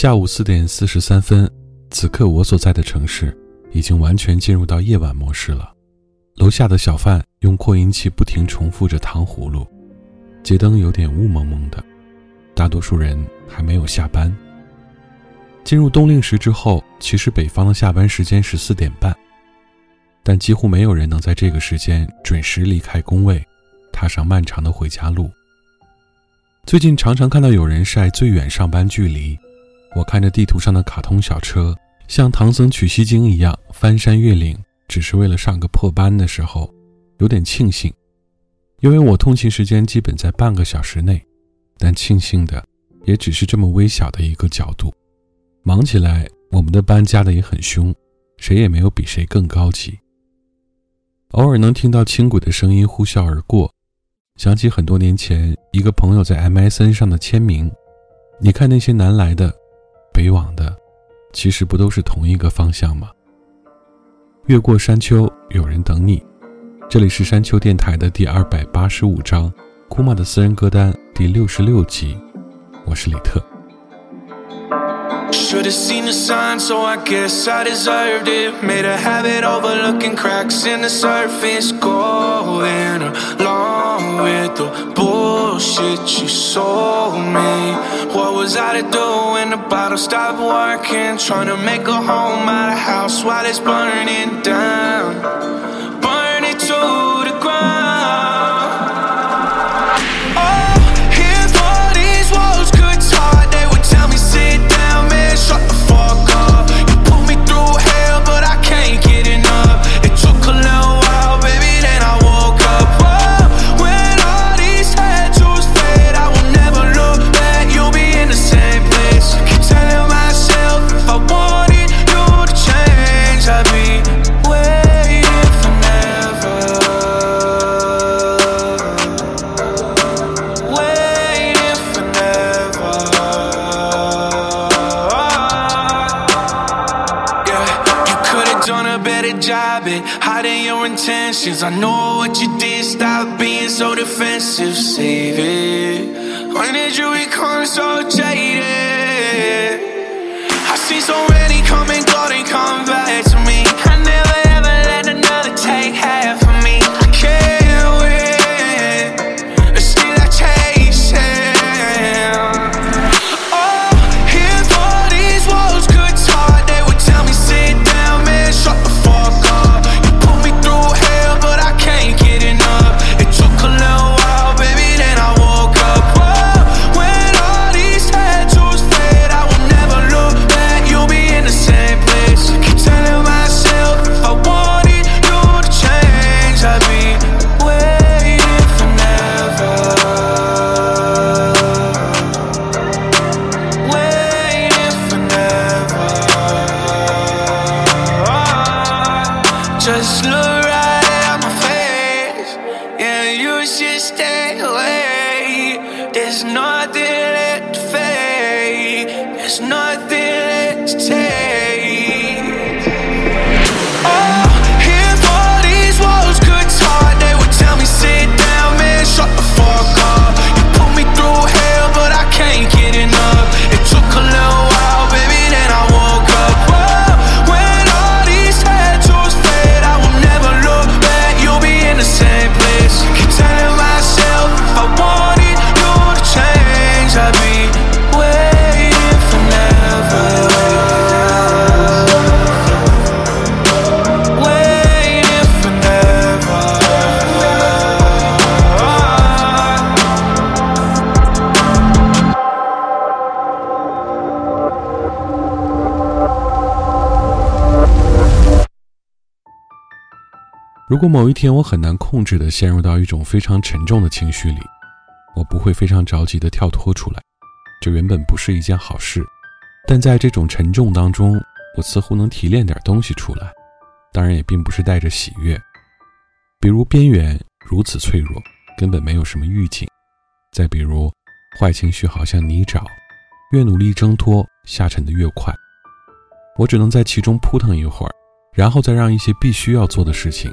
下午四点四十三分，此刻我所在的城市已经完全进入到夜晚模式了。楼下的小贩用扩音器不停重复着糖葫芦，街灯有点雾蒙蒙的，大多数人还没有下班。进入冬令时之后，其实北方的下班时间是四点半，但几乎没有人能在这个时间准时离开工位，踏上漫长的回家路。最近常常看到有人晒最远上班距离。我看着地图上的卡通小车，像唐僧取西经一样翻山越岭，只是为了上个破班的时候，有点庆幸，因为我通勤时间基本在半个小时内，但庆幸的也只是这么微小的一个角度。忙起来，我们的班加的也很凶，谁也没有比谁更高级。偶尔能听到轻轨的声音呼啸而过，想起很多年前一个朋友在 MSN 上的签名，你看那些南来的。北往的，其实不都是同一个方向吗？越过山丘，有人等你。这里是山丘电台的第二百八十五章，库玛的私人歌单第六十六集。我是李特。Should have seen the sign, so I guess I deserved it. Made a habit overlooking cracks in the surface. Going along with the bullshit you sold me. What was I to do when the bottle stopped working? Trying to make a home out of house while it's burning down. Job at hiding your intentions. I know what you did. Stop being so defensive. Save it. When did you become so jaded? I see so many come and go, they come back 如果某一天我很难控制的陷入到一种非常沉重的情绪里，我不会非常着急的跳脱出来，这原本不是一件好事。但在这种沉重当中，我似乎能提炼点东西出来，当然也并不是带着喜悦。比如边缘如此脆弱，根本没有什么预警；再比如坏情绪好像泥沼，越努力挣脱，下沉的越快。我只能在其中扑腾一会儿，然后再让一些必须要做的事情。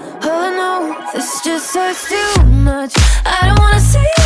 This just hurts too much. I don't wanna see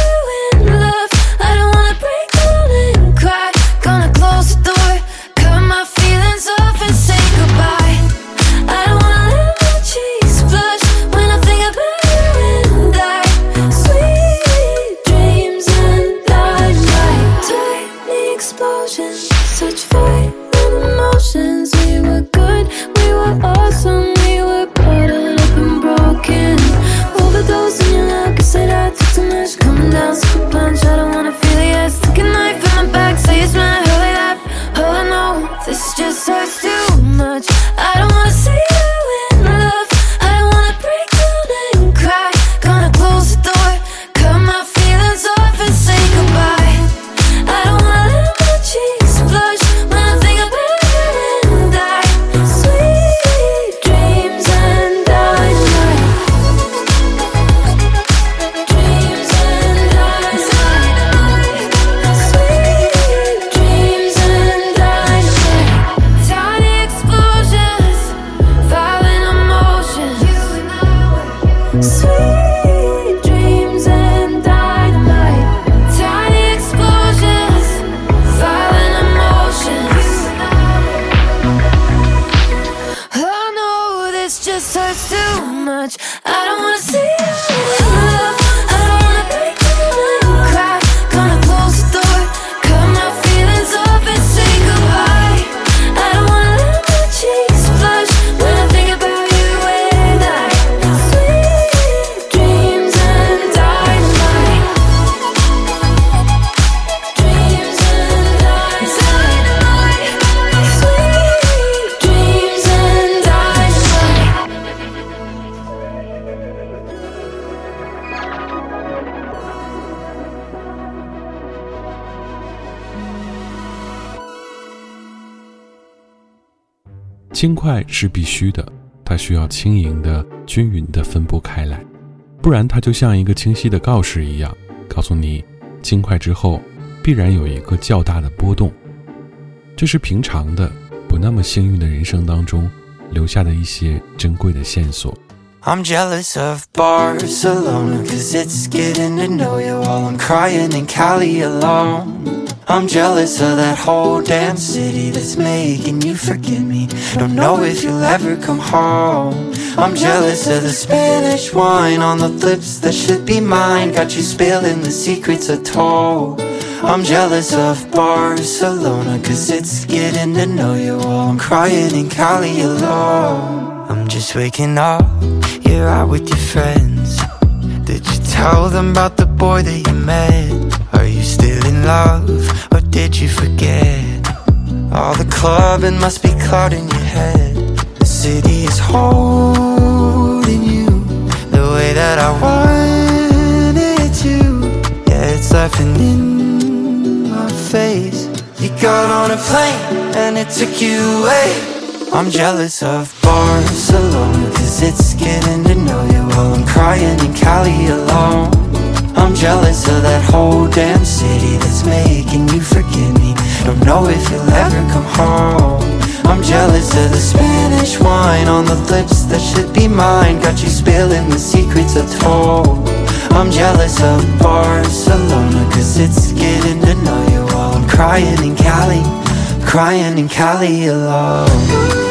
轻快”是必须的，它需要轻盈的、均匀的分布开来，不然它就像一个清晰的告示一样，告诉你，轻快之后必然有一个较大的波动。这是平常的、不那么幸运的人生当中留下的一些珍贵的线索。I'm jealous of Barcelona, cause it's getting to know you while I'm crying in Cali alone. I'm jealous of that whole damn city that's making you forget me. Don't know if you'll ever come home. I'm jealous of the Spanish wine on the lips that should be mine. Got you spilling the secrets of told. I'm jealous of Barcelona, cause it's getting to know you while I'm crying in Cali alone. I'm just waking up out with your friends Did you tell them about the boy that you met? Are you still in love, or did you forget? All the clubbing must be clouding your head The city is holding you the way that I wanted to. Yeah, it's laughing in my face. You got on a plane and it took you away. I'm jealous of Barcelona, cause it's getting to know you while I'm crying in Cali alone. I'm jealous of that whole damn city that's making you forget me. Don't know if you'll ever come home. I'm jealous of the Spanish wine on the lips that should be mine. Got you spilling the secrets I told. I'm jealous of Barcelona, cause it's getting to know you while I'm crying in Cali, crying in Cali alone.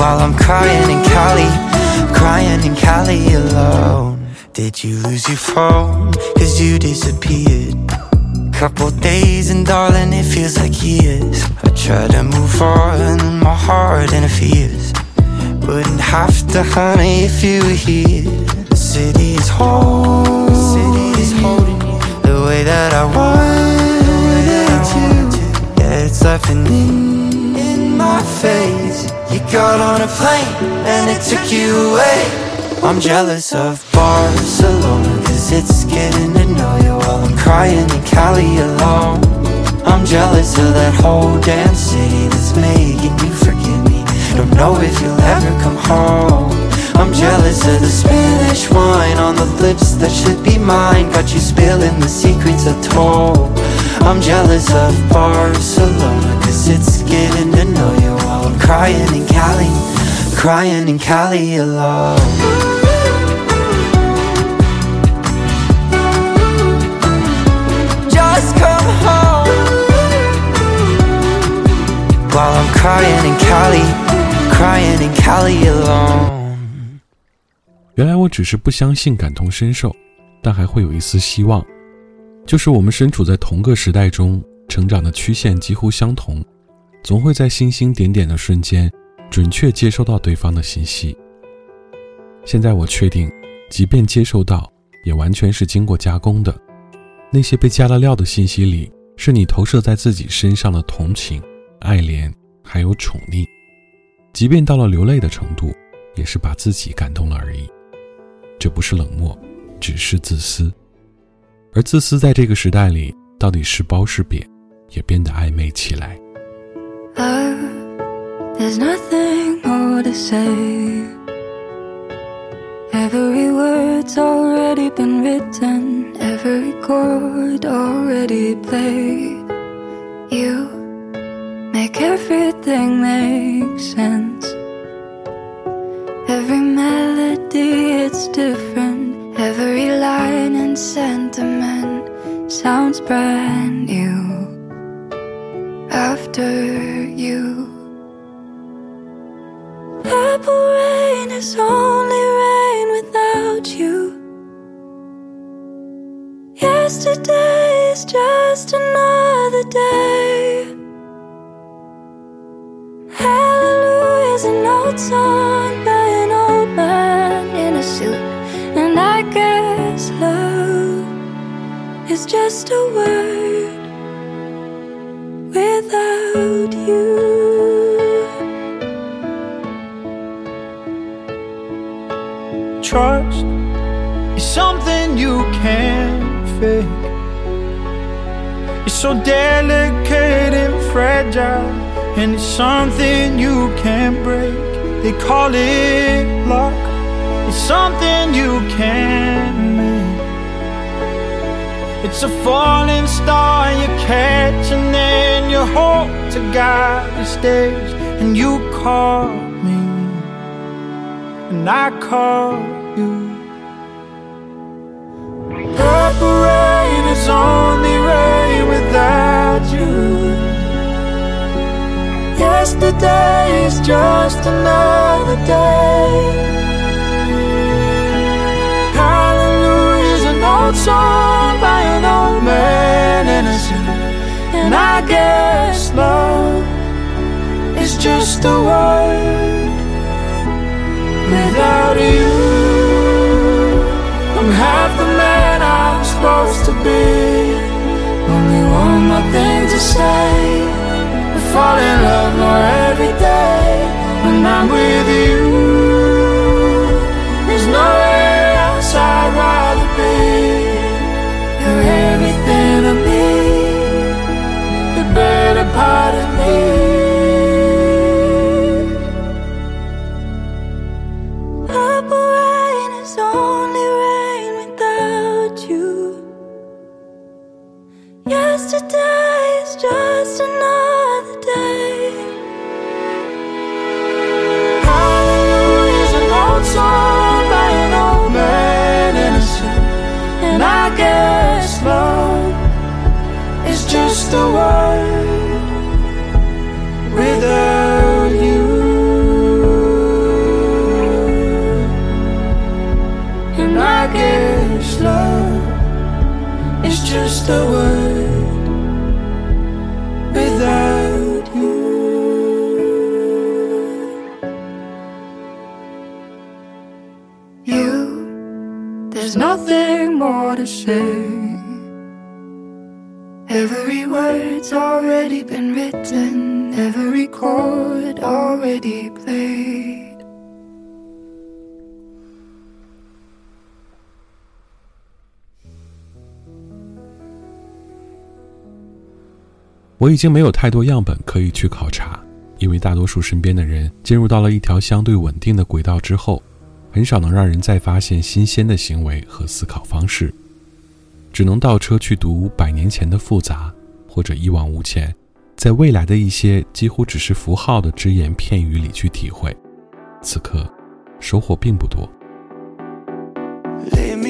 While I'm crying in Cali, crying in Cali alone. Did you lose your phone? Cause you disappeared. Couple days and darling, it feels like years. I try to move on, my heart interferes. Wouldn't have to, honey, if you were here. The city is holding, the city is holding you the way that I wanted to. Yeah, it's in my face. You got on a plane and it took you away. I'm jealous of Barcelona, cause it's getting to know you while I'm crying in Cali alone. I'm jealous of that whole damn city that's making you forgive me. Don't know if you'll ever come home. I'm jealous of the Spanish wine on the lips that should be mine. Got you spilling the secrets I told. I'm jealous of Barcelona, cause it's getting to know you while I'm crying in Cali, crying in Cali alone. Just come home while I'm crying in Cali, crying in Cali alone. 原来我只是不相信感同身受，但还会有一丝希望， 就是我们身处在同个时代中，成长的曲线几乎相同，总会在星星点点的瞬间，准确接收到对方的信息。现在我确定，即便接收到，也完全是经过加工的。那些被加了料的信息里，是你投射在自己身上的同情、爱怜，还有宠溺。即便到了流泪的程度，也是把自己感动了而已。这不是冷漠，只是自私。而自私在这个时代里，到底是褒是贬，也变得暧昧起来。Love, there's nothing more to say. Every word's already been written, every chord already played. You make everything make sense. Every melody, is different. Every line and sentiment sounds brand new after you. Purple rain is only rain without you. Yesterday is just another day. Hallelujah's an old song is just a word without you. Trust is something you can't fake. It's so delicate and fragile, and it's something you can't break. They call it luck. It's something you can't. It's a falling star you catch, and you hope to guide the stage, and you call me, and I call you. Purple rain is only rain without you. Yesterday is just another day. old on by an old man in a suit, And I guess love is just a word without you. I'm half the man I'm supposed to be. Only one more thing to say. I fall in love more every day when I'm with you. There's nowhere else I'd rather be everything I need, the better part of me. cold already play 我已经没有太多样本可以去考察，因为大多数身边的人进入到了一条相对稳定的轨道之后，很少能让人再发现新鲜的行为和思考方式，只能倒车去读百年前的复杂，或者一往无前。在未来的一些几乎只是符号的只言片语里去体会，此刻收获并不多。let me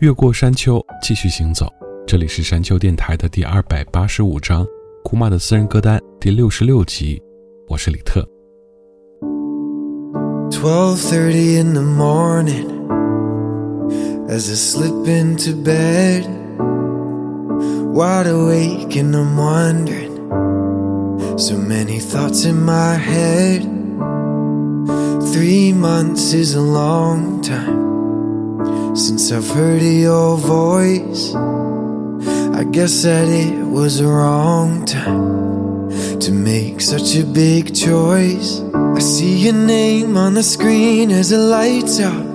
越过山丘，继续行走。这里是山丘电台的第二百八十五章，库玛的私人歌单第六十六集。我是李特。12:30 in the morning as I slip into bed wide awake and I'm wondering so many thoughts in my head 3 months is a long time since I've heard your voice I guess that it was a wrong time to make such a big choice. I see your name on the screen as it lights up.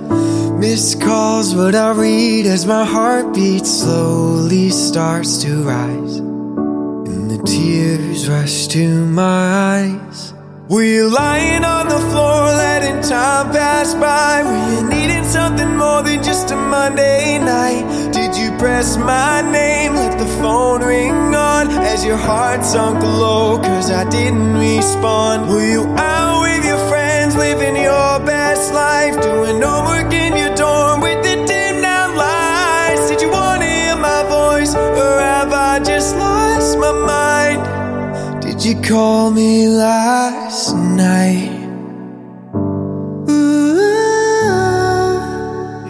Missed calls, what I read as my heartbeat slowly starts to rise. And the tears rush to my eyes. Were you lying on the floor, letting time pass by? Were you needing something more than just a Monday night? Did you press my name, let the phone ring on as your heart sunk low? Cause I didn't respond. Were you out with your friends, living your best life? Doing homework in your dorm with the dim down lights? Did you wanna hear my voice, or have I just lost my mind? Did you call me last night? Ooh,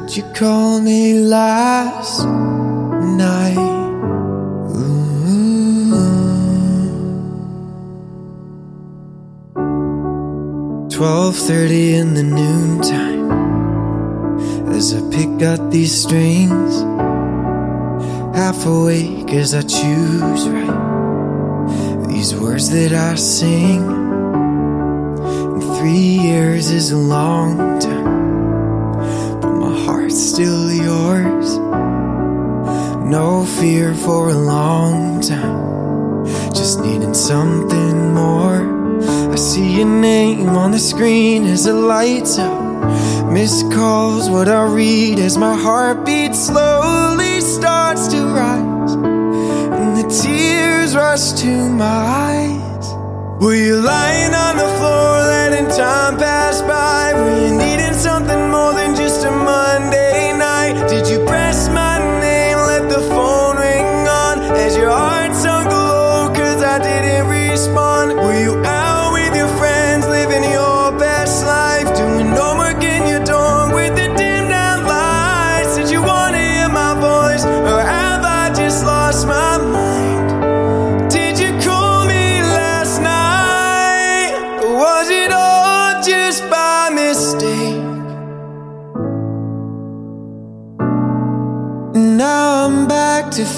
did you call me last night? Twelve thirty in the noontime as I pick out these strings, half awake as I choose right these words that I sing. Three years is a long time, but my heart's still yours. No fear for a long time, just needing something more. I see your name on the screen as it lights up. Missed calls, what I read as my heartbeat slowly starts to rise. And the tears rush to my eyes. Were you lying on the floor, letting time pass by?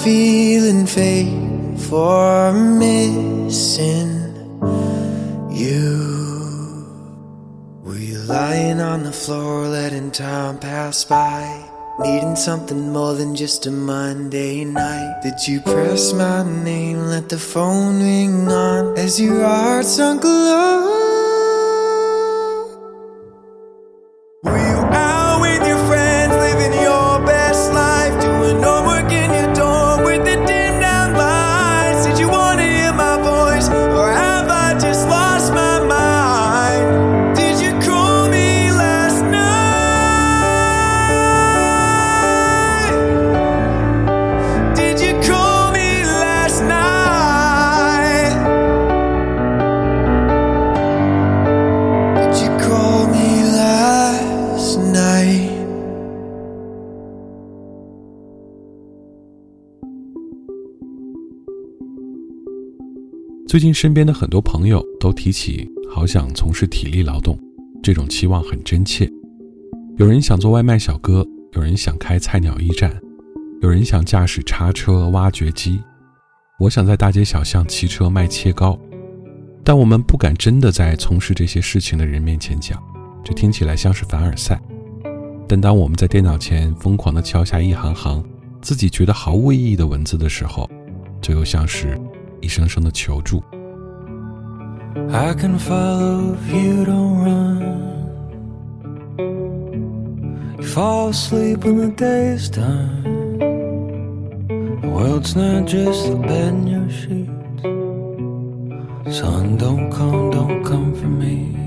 Feeling fake for missing you. Were you lying on the floor, letting time pass by? Needing something more than just a Monday night. Did you press my name, let the phone ring on as your heart sunk low? 最近身边的很多朋友都提起，好想从事体力劳动，这种期望很真切。有人想做外卖小哥，有人想开菜鸟驿站，有人想驾驶叉车、挖掘机。我想在大街小巷骑车卖切糕，但我们不敢真的在从事这些事情的人面前讲，这听起来像是凡尔赛。但当我们在电脑前疯狂地敲下一行行自己觉得毫无意义的文字的时候，这又像是一声声的求助。 I can follow if you don't run. You fall asleep when the day is done. The world's not just the bed and your sheets. Sun, don't come, don't come for me.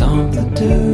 Stomp the dew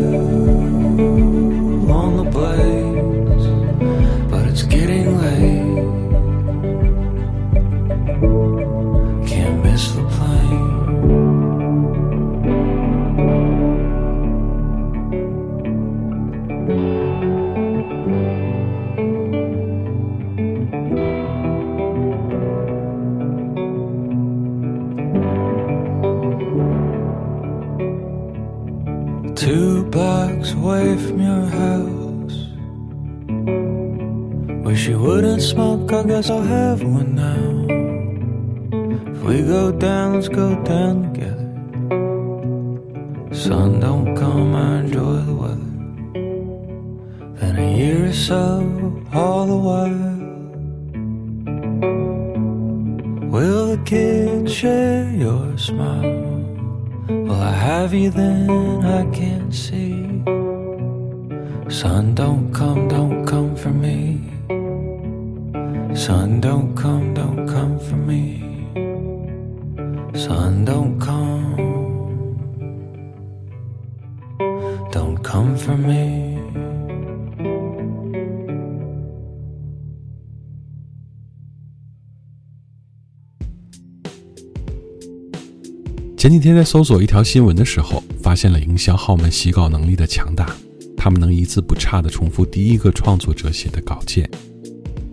前几天在搜索一条新闻的时候，发现了营销号们洗稿能力的强大，他们能一字不差地重复第一个创作者写的稿件，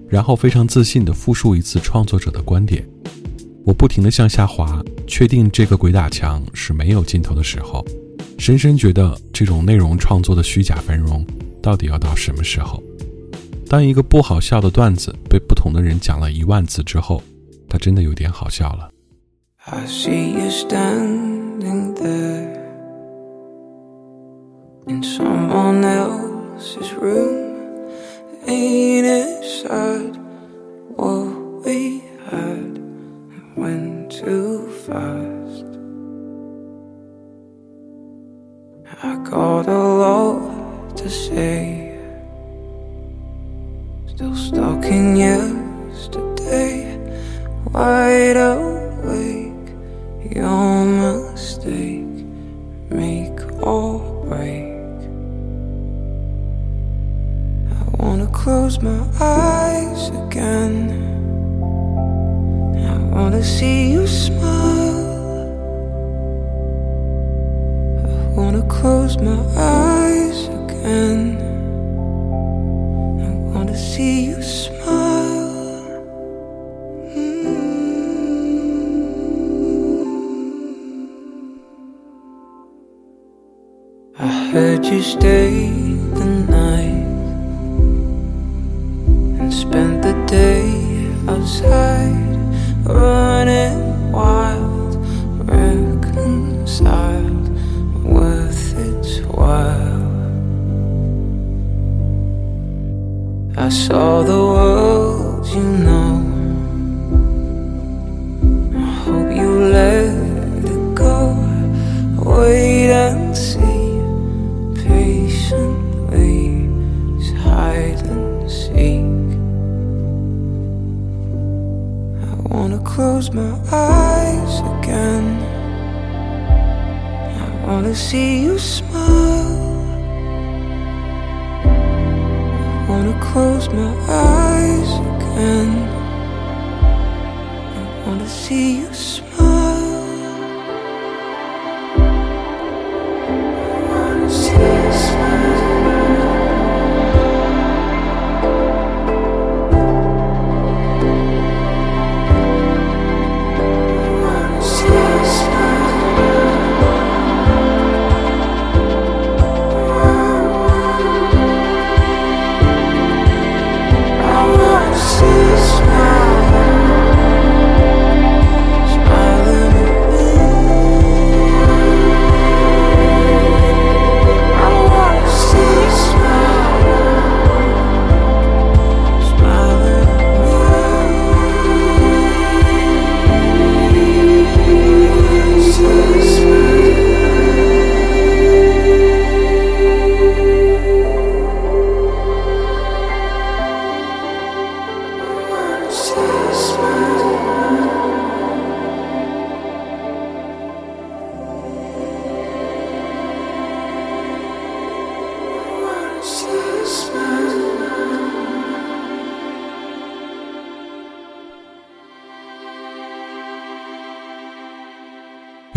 然后非常自信地复述一次创作者的观点。我不停地向下滑，确定这个鬼打墙是没有尽头的时候，深深觉得这种内容创作的虚假繁荣，到底要到什么时候？当一个不好笑的段子被不同的人讲了一万次之后，它真的有点好笑了。I see you standing there in someone else's room. Ain't it sad what we had went too fast? I got a lot to say, still stuck in yesterday, wide awake. Your mistake, make or break. I wanna close my eyes again. I wanna see you smile. I wanna close my eyes again. You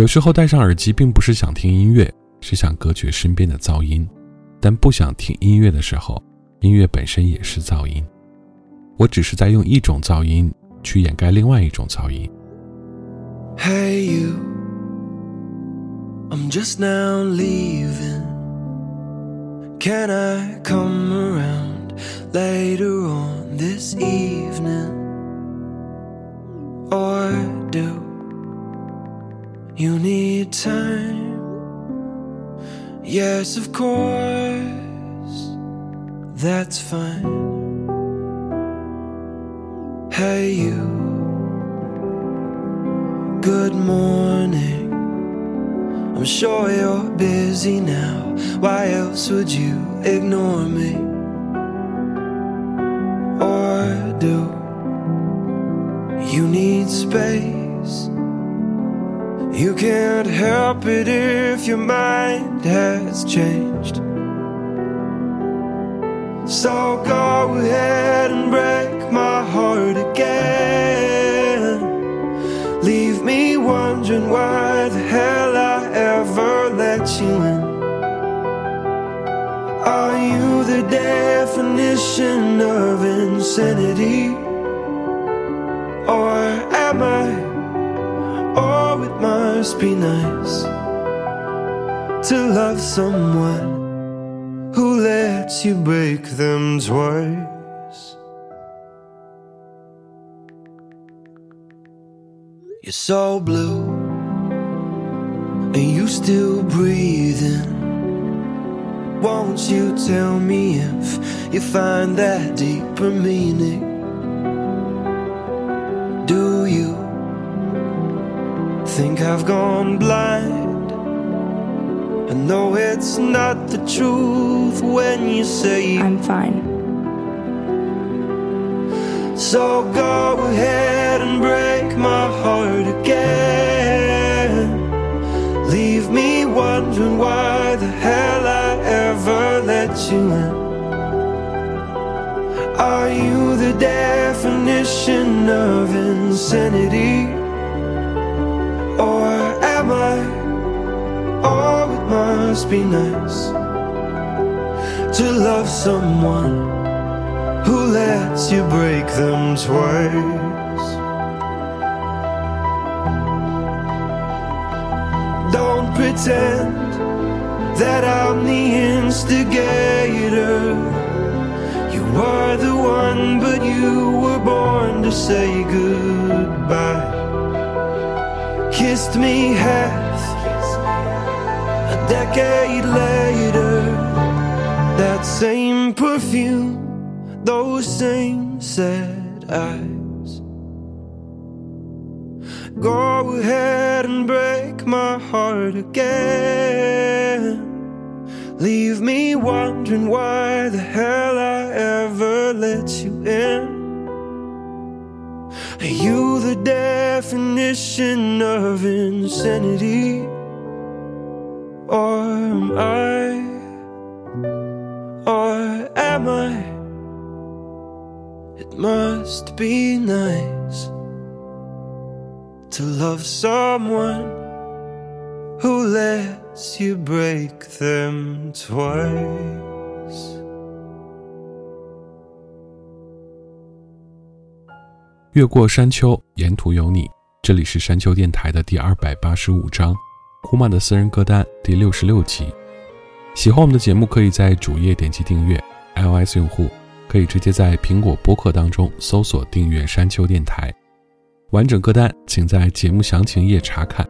有时候戴上耳机并不是想听音乐，是想隔绝身边的噪音。但不想听音乐的时候，音乐本身也是噪音。我只是在用一种噪音去掩盖另外一种噪音。Hey, you. I'm just now leaving. Can I come around later on this evening? Or do you need time? Yes, of course. That's fine. Hey, you. Good morning. I'm sure you're busy now. Why else would you ignore me? Or do you need space? You can't help it if your mind has changed. So go ahead and break my heart again. Leave me wondering why the hell I ever let you in. Are you the definition of insanity? Be nice to love someone who lets you break them twice. You're so blue, and you still breathing. Won't you tell me if you find that deeper meaning? Think I've gone blind? I know it's not the truth when you say I'm fine. So go ahead and break my heart again. Leave me wondering why the hell I ever let you in. Are you the definition of insanity? Or am I? Oh, it must be nice to love someone who lets you break them twice. Don't pretend that I'm the instigator. You are the one, but you were born to say goodbye. Kissed me half a decade later. That same perfume, those same sad eyes. Go ahead and break my heart again. Leave me wondering why the hell I ever let you in. You the definition of insanity? Or am I? Or am I? It must be nice to love someone who lets you break them twice. 越过山丘，沿途有你。这里是山丘电台的第二百八十五章，库曼的私人歌单第六十六集。喜欢我们的节目，可以在主页点击订阅；iOS 用户可以直接在苹果播客当中搜索订阅山丘电台。完整歌单请在节目详情页查看。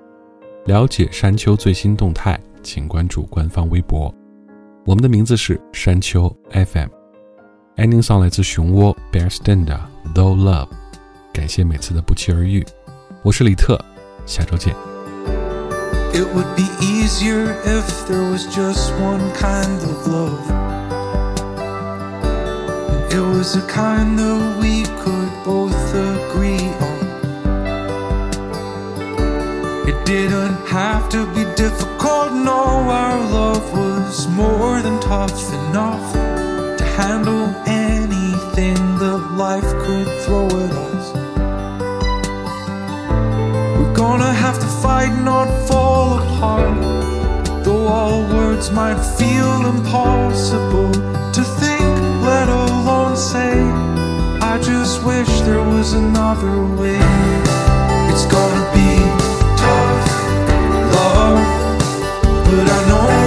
了解山丘最新动态，请关注官方微博。我们的名字是山丘 FM。ending song 来自熊窝 Bear Stand Though Love。感谢每次的不期而遇，我是李特，下周见。 It would be easier if there was just one kind of love. And it was a kind that we could both agree on. It didn't have to be difficult, no, our love was more than tough enough to handle anything that life could throw at us. Fight, not fall apart. Though all words might feel impossible to think, let alone say. I just wish there was another way. It's gonna be tough love, but I know